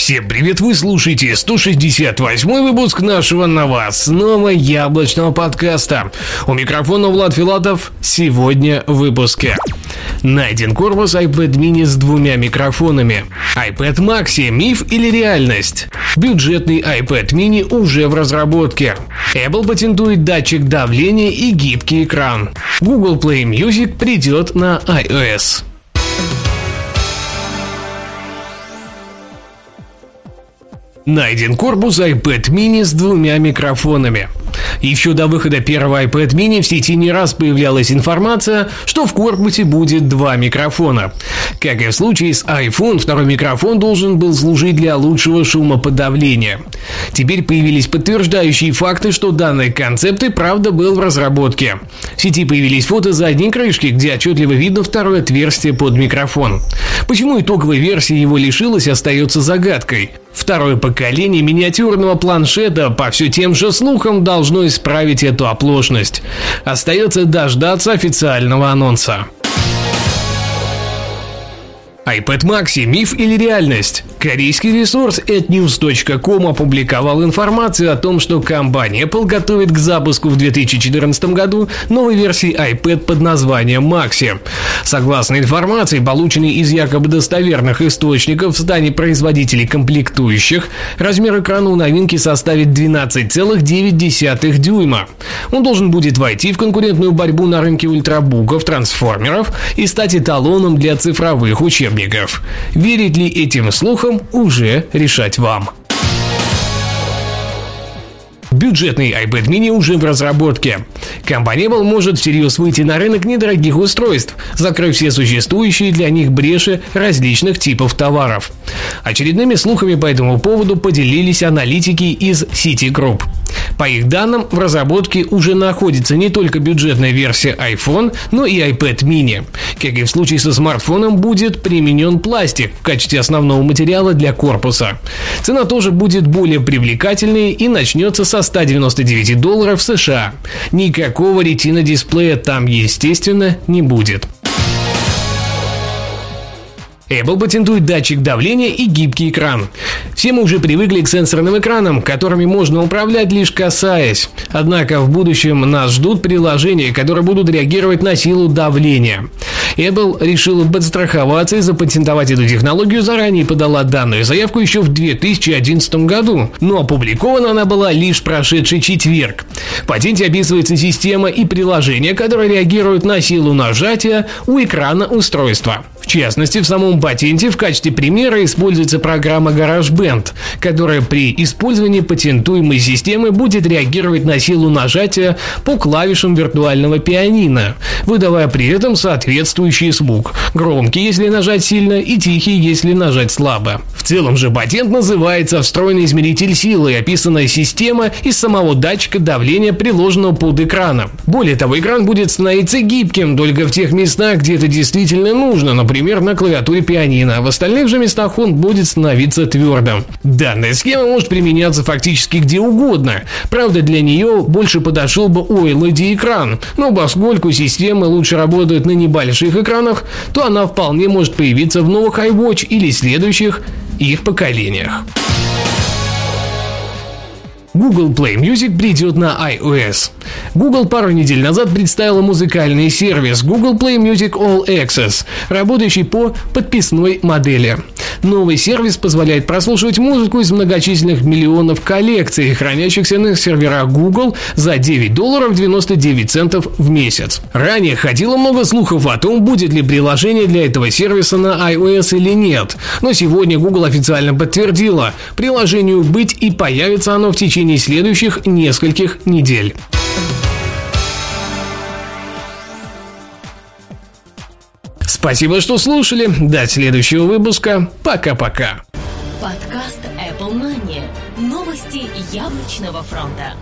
Всем привет, вы слушаете 168 выпуск нашего новостного яблочного подкаста. У микрофона Влад Филатов. Сегодня в выпуске. Найден корпус iPad mini с двумя микрофонами. iPad Maxi – миф или реальность? Бюджетный iPad mini уже в разработке. Apple патентует датчик давления и гибкий экран. Google Play Music придет на iOS. Найден корпус iPad mini с двумя микрофонами. Еще до выхода первого iPad mini в сети не раз появлялась информация, что в корпусе будет два микрофона. Как и в случае с iPhone, второй микрофон должен был служить для лучшего шумоподавления. Теперь появились подтверждающие факты, что данный концепт и правда был в разработке. В сети появились фото задней крышки, где отчетливо видно второе отверстие под микрофон. Почему итоговая версия его лишилась, остается загадкой. Второе поколение миниатюрного планшета по все тем же слухам должно исправить эту оплошность. Остается дождаться официального анонса iPad Maxi – миф или реальность? Корейский ресурс atnews.com опубликовал информацию о том, что компания Apple готовит к запуску в 2014 году новой версии iPad под названием Maxi. Согласно информации, полученной из якобы достоверных источников в стане производителей комплектующих, размер экрана у новинки составит 12,9 дюйма. Он должен будет войти в конкурентную борьбу на рынке ультрабуков, трансформеров и стать эталоном для цифровых учебников учебников. Верить ли этим слухам, уже решать вам. Бюджетный iPad mini уже в разработке. Компания Apple может всерьез выйти на рынок недорогих устройств, закрыв все существующие для них бреши различных типов товаров. Очередными слухами по этому поводу поделились аналитики из Citigroup. По их данным, в разработке уже находится не только бюджетная версия iPhone, но и iPad mini. Как и в случае со смартфоном, будет применен пластик в качестве основного материала для корпуса. Цена тоже будет более привлекательной и начнется со 199 долларов США. Никакого ретина дисплея там, естественно, не будет. Apple патентует датчик давления и гибкий экран. Все мы уже привыкли к сенсорным экранам, которыми можно управлять лишь касаясь. Однако в будущем нас ждут приложения, которые будут реагировать на силу давления. Apple решила подстраховаться и запатентовать эту технологию заранее подала данную заявку еще в 2011 году, но опубликована она была лишь прошедший четверг. В патенте описывается система и приложение, которые реагируют на силу нажатия у экрана устройства. Частности, в самом патенте в качестве примера используется программа GarageBand, которая при использовании патентуемой системы будет реагировать на силу нажатия по клавишам виртуального пианино, выдавая при этом соответствующий звук. Громкий, если нажать сильно, и тихий, если нажать слабо. В целом же патент называется «Встроенный измеритель силы» описанная система из самого датчика давления, приложенного под экраном. Более того, экран будет становиться гибким только в тех местах, где это действительно нужно, например, на клавиатуре пианино, в остальных же местах он будет становиться твердым. Данная схема может применяться фактически где угодно. Правда, для нее больше подошел бы OLED экран, но поскольку системы лучше работают на небольших экранах, то она вполне может появиться в новых iWatch или следующих их поколениях. Google Play Music придет на iOS. Google пару недель назад представила музыкальный сервис Google Play Music All Access, работающий по подписной модели. Новый сервис позволяет прослушивать музыку из многочисленных миллионов коллекций, хранящихся на серверах Google за 9 долларов 99 центов в месяц. Ранее ходило много слухов о том, будет ли приложение для этого сервиса на iOS или нет. Но сегодня Google официально подтвердила, приложению быть и появится оно в течение следующих нескольких недель. Спасибо, что слушали. До следующего выпуска. Пока-пока. Подкаст Apple Money. Новости яблочного фронта.